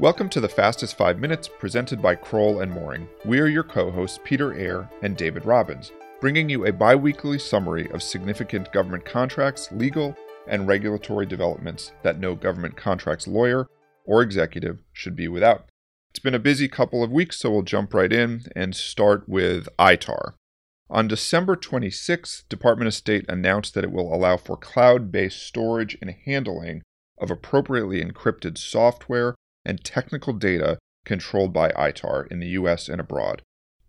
Welcome to the Fastest 5 Minutes presented by Crowell and Moring. We are your co-hosts Peter Eyre and David Robbins, bringing you a bi-weekly summary of significant government contracts, legal, and regulatory developments that no government contracts lawyer or executive should be without. It's been a busy couple of weeks, so we'll jump right in and start with ITAR. On December 26th, Department of State announced that it will allow for cloud-based storage and handling of appropriately encrypted software and technical data controlled by ITAR in the US and abroad.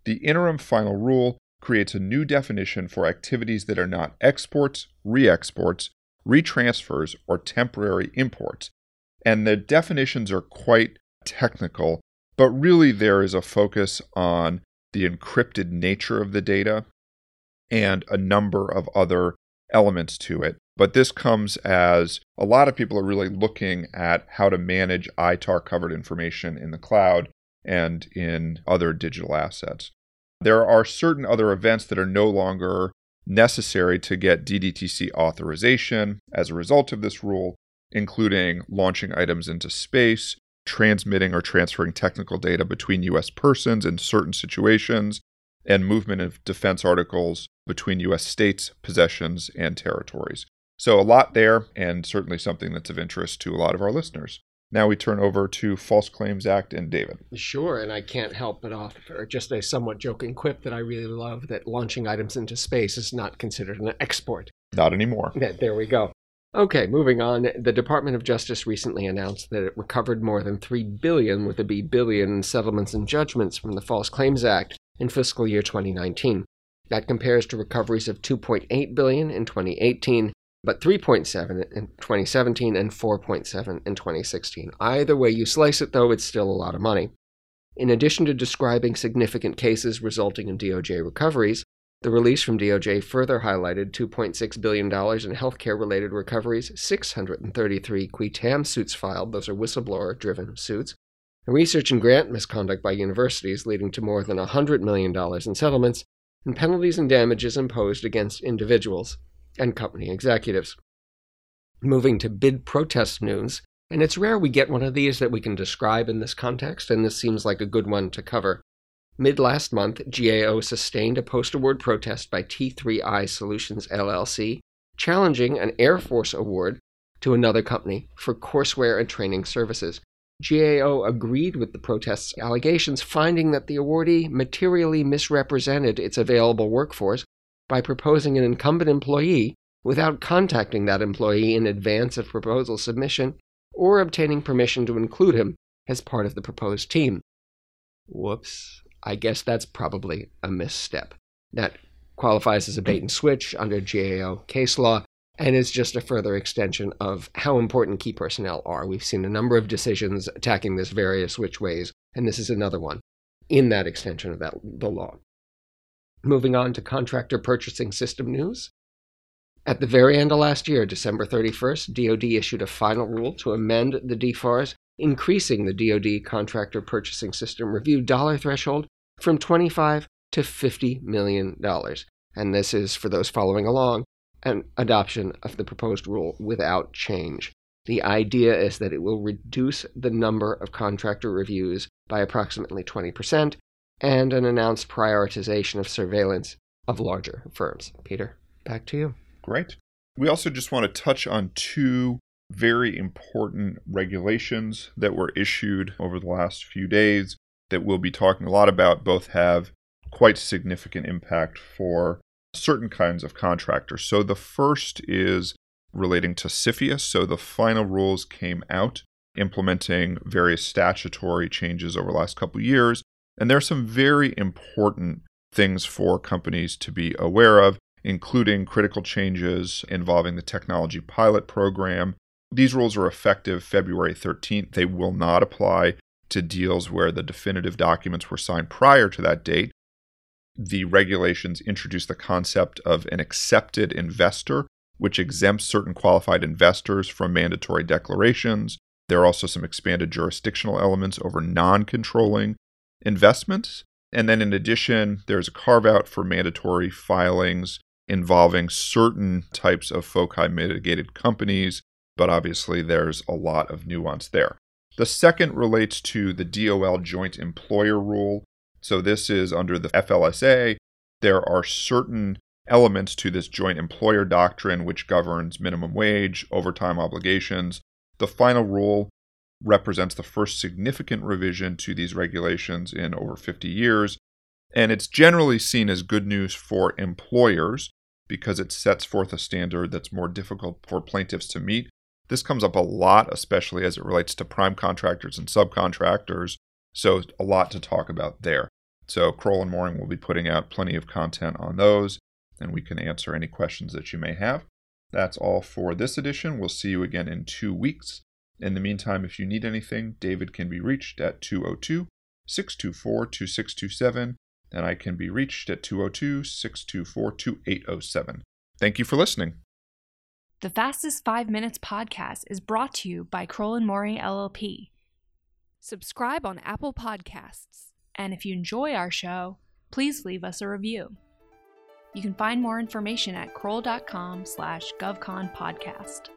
The interim final rule creates a new definition for activities that are not exports, re exports, retransfers, or temporary imports. And the definitions are quite technical, but really there is a focus on the encrypted nature of the data and a number of other elements to it. But this comes as a lot of people are really looking at how to manage ITAR covered information in the cloud and in other digital assets. There are certain other events that are no longer necessary to get DDTC authorization as a result of this rule, including launching items into space, transmitting or transferring technical data between US persons in certain situations, and movement of defense articles between US states, possessions, and territories. So, a lot there, and certainly something that's of interest to a lot of our listeners. Now we turn over to False Claims Act and David. Sure, and I can't help but offer just a somewhat joking quip that I really love that launching items into space is not considered an export. Not anymore. There we go. Okay, moving on. The Department of Justice recently announced that it recovered more than 3 billion with a B billion in settlements and judgments from the False Claims Act in fiscal year 2019. That compares to recoveries of 2.8 billion in 2018 but 3.7 in 2017 and 4.7 in 2016. Either way you slice it, though, it's still a lot of money. In addition to describing significant cases resulting in DOJ recoveries, the release from DOJ further highlighted $2.6 billion in healthcare related recoveries, 633 qui tam suits filed, those are whistleblower driven suits, research and grant misconduct by universities leading to more than $100 million in settlements, and penalties and damages imposed against individuals and company executives. Moving to bid protest news, and it's rare we get one of these that we can describe in this context, and this seems like a good one to cover. Mid last month, GAO sustained a post award protest by T3I Solutions LLC, challenging an Air Force award to another company for courseware and training services. GAO agreed with the protest's allegations, finding that the awardee materially misrepresented its available workforce by proposing an incumbent employee without contacting that employee in advance of proposal submission or obtaining permission to include him as part of the proposed team. Whoops. I guess that's probably a misstep. That qualifies as a bait and switch under GAO case law and is just a further extension of how important key personnel are. We've seen a number of decisions attacking this various which ways, and this is another one in that extension of that, the law. Moving on to contractor purchasing system news. At the very end of last year, December 31st, DoD issued a final rule to amend the DFARS, increasing the DoD contractor purchasing system review dollar threshold from 25 to 50 million dollars. And this is for those following along an adoption of the proposed rule without change. The idea is that it will reduce the number of contractor reviews by approximately 20% and an announced prioritization of surveillance of larger firms. Peter, back to you. Great. We also just want to touch on two very important regulations that were issued over the last few days that we'll be talking a lot about. Both have quite significant impact for certain kinds of contractors. So the first is relating to CFIUS. So the final rules came out implementing various statutory changes over the last couple years and there are some very important things for companies to be aware of, including critical changes involving the technology pilot program. These rules are effective February 13th. They will not apply to deals where the definitive documents were signed prior to that date. The regulations introduce the concept of an accepted investor, which exempts certain qualified investors from mandatory declarations. There are also some expanded jurisdictional elements over non controlling investments. And then in addition, there's a carve out for mandatory filings involving certain types of FOCI mitigated companies, but obviously there's a lot of nuance there. The second relates to the DOL joint employer rule. So this is under the FLSA. There are certain elements to this joint employer doctrine which governs minimum wage, overtime obligations. The final rule represents the first significant revision to these regulations in over 50 years, and it's generally seen as good news for employers because it sets forth a standard that's more difficult for plaintiffs to meet this comes up a lot, especially as it relates to prime contractors and subcontractors. So, a lot to talk about there. So, Crowell and Moring will be putting out plenty of content on those, and we can answer any questions that you may have. That's all for this edition. We'll see you again in two weeks. In the meantime, if you need anything, David can be reached at 202 624 2627, and I can be reached at 202 624 2807. Thank you for listening. The Fastest Five Minutes podcast is brought to you by Crowell and Moring LLP. Subscribe on Apple Podcasts. And if you enjoy our show, please leave us a review. You can find more information at crowell.com slash govconpodcast.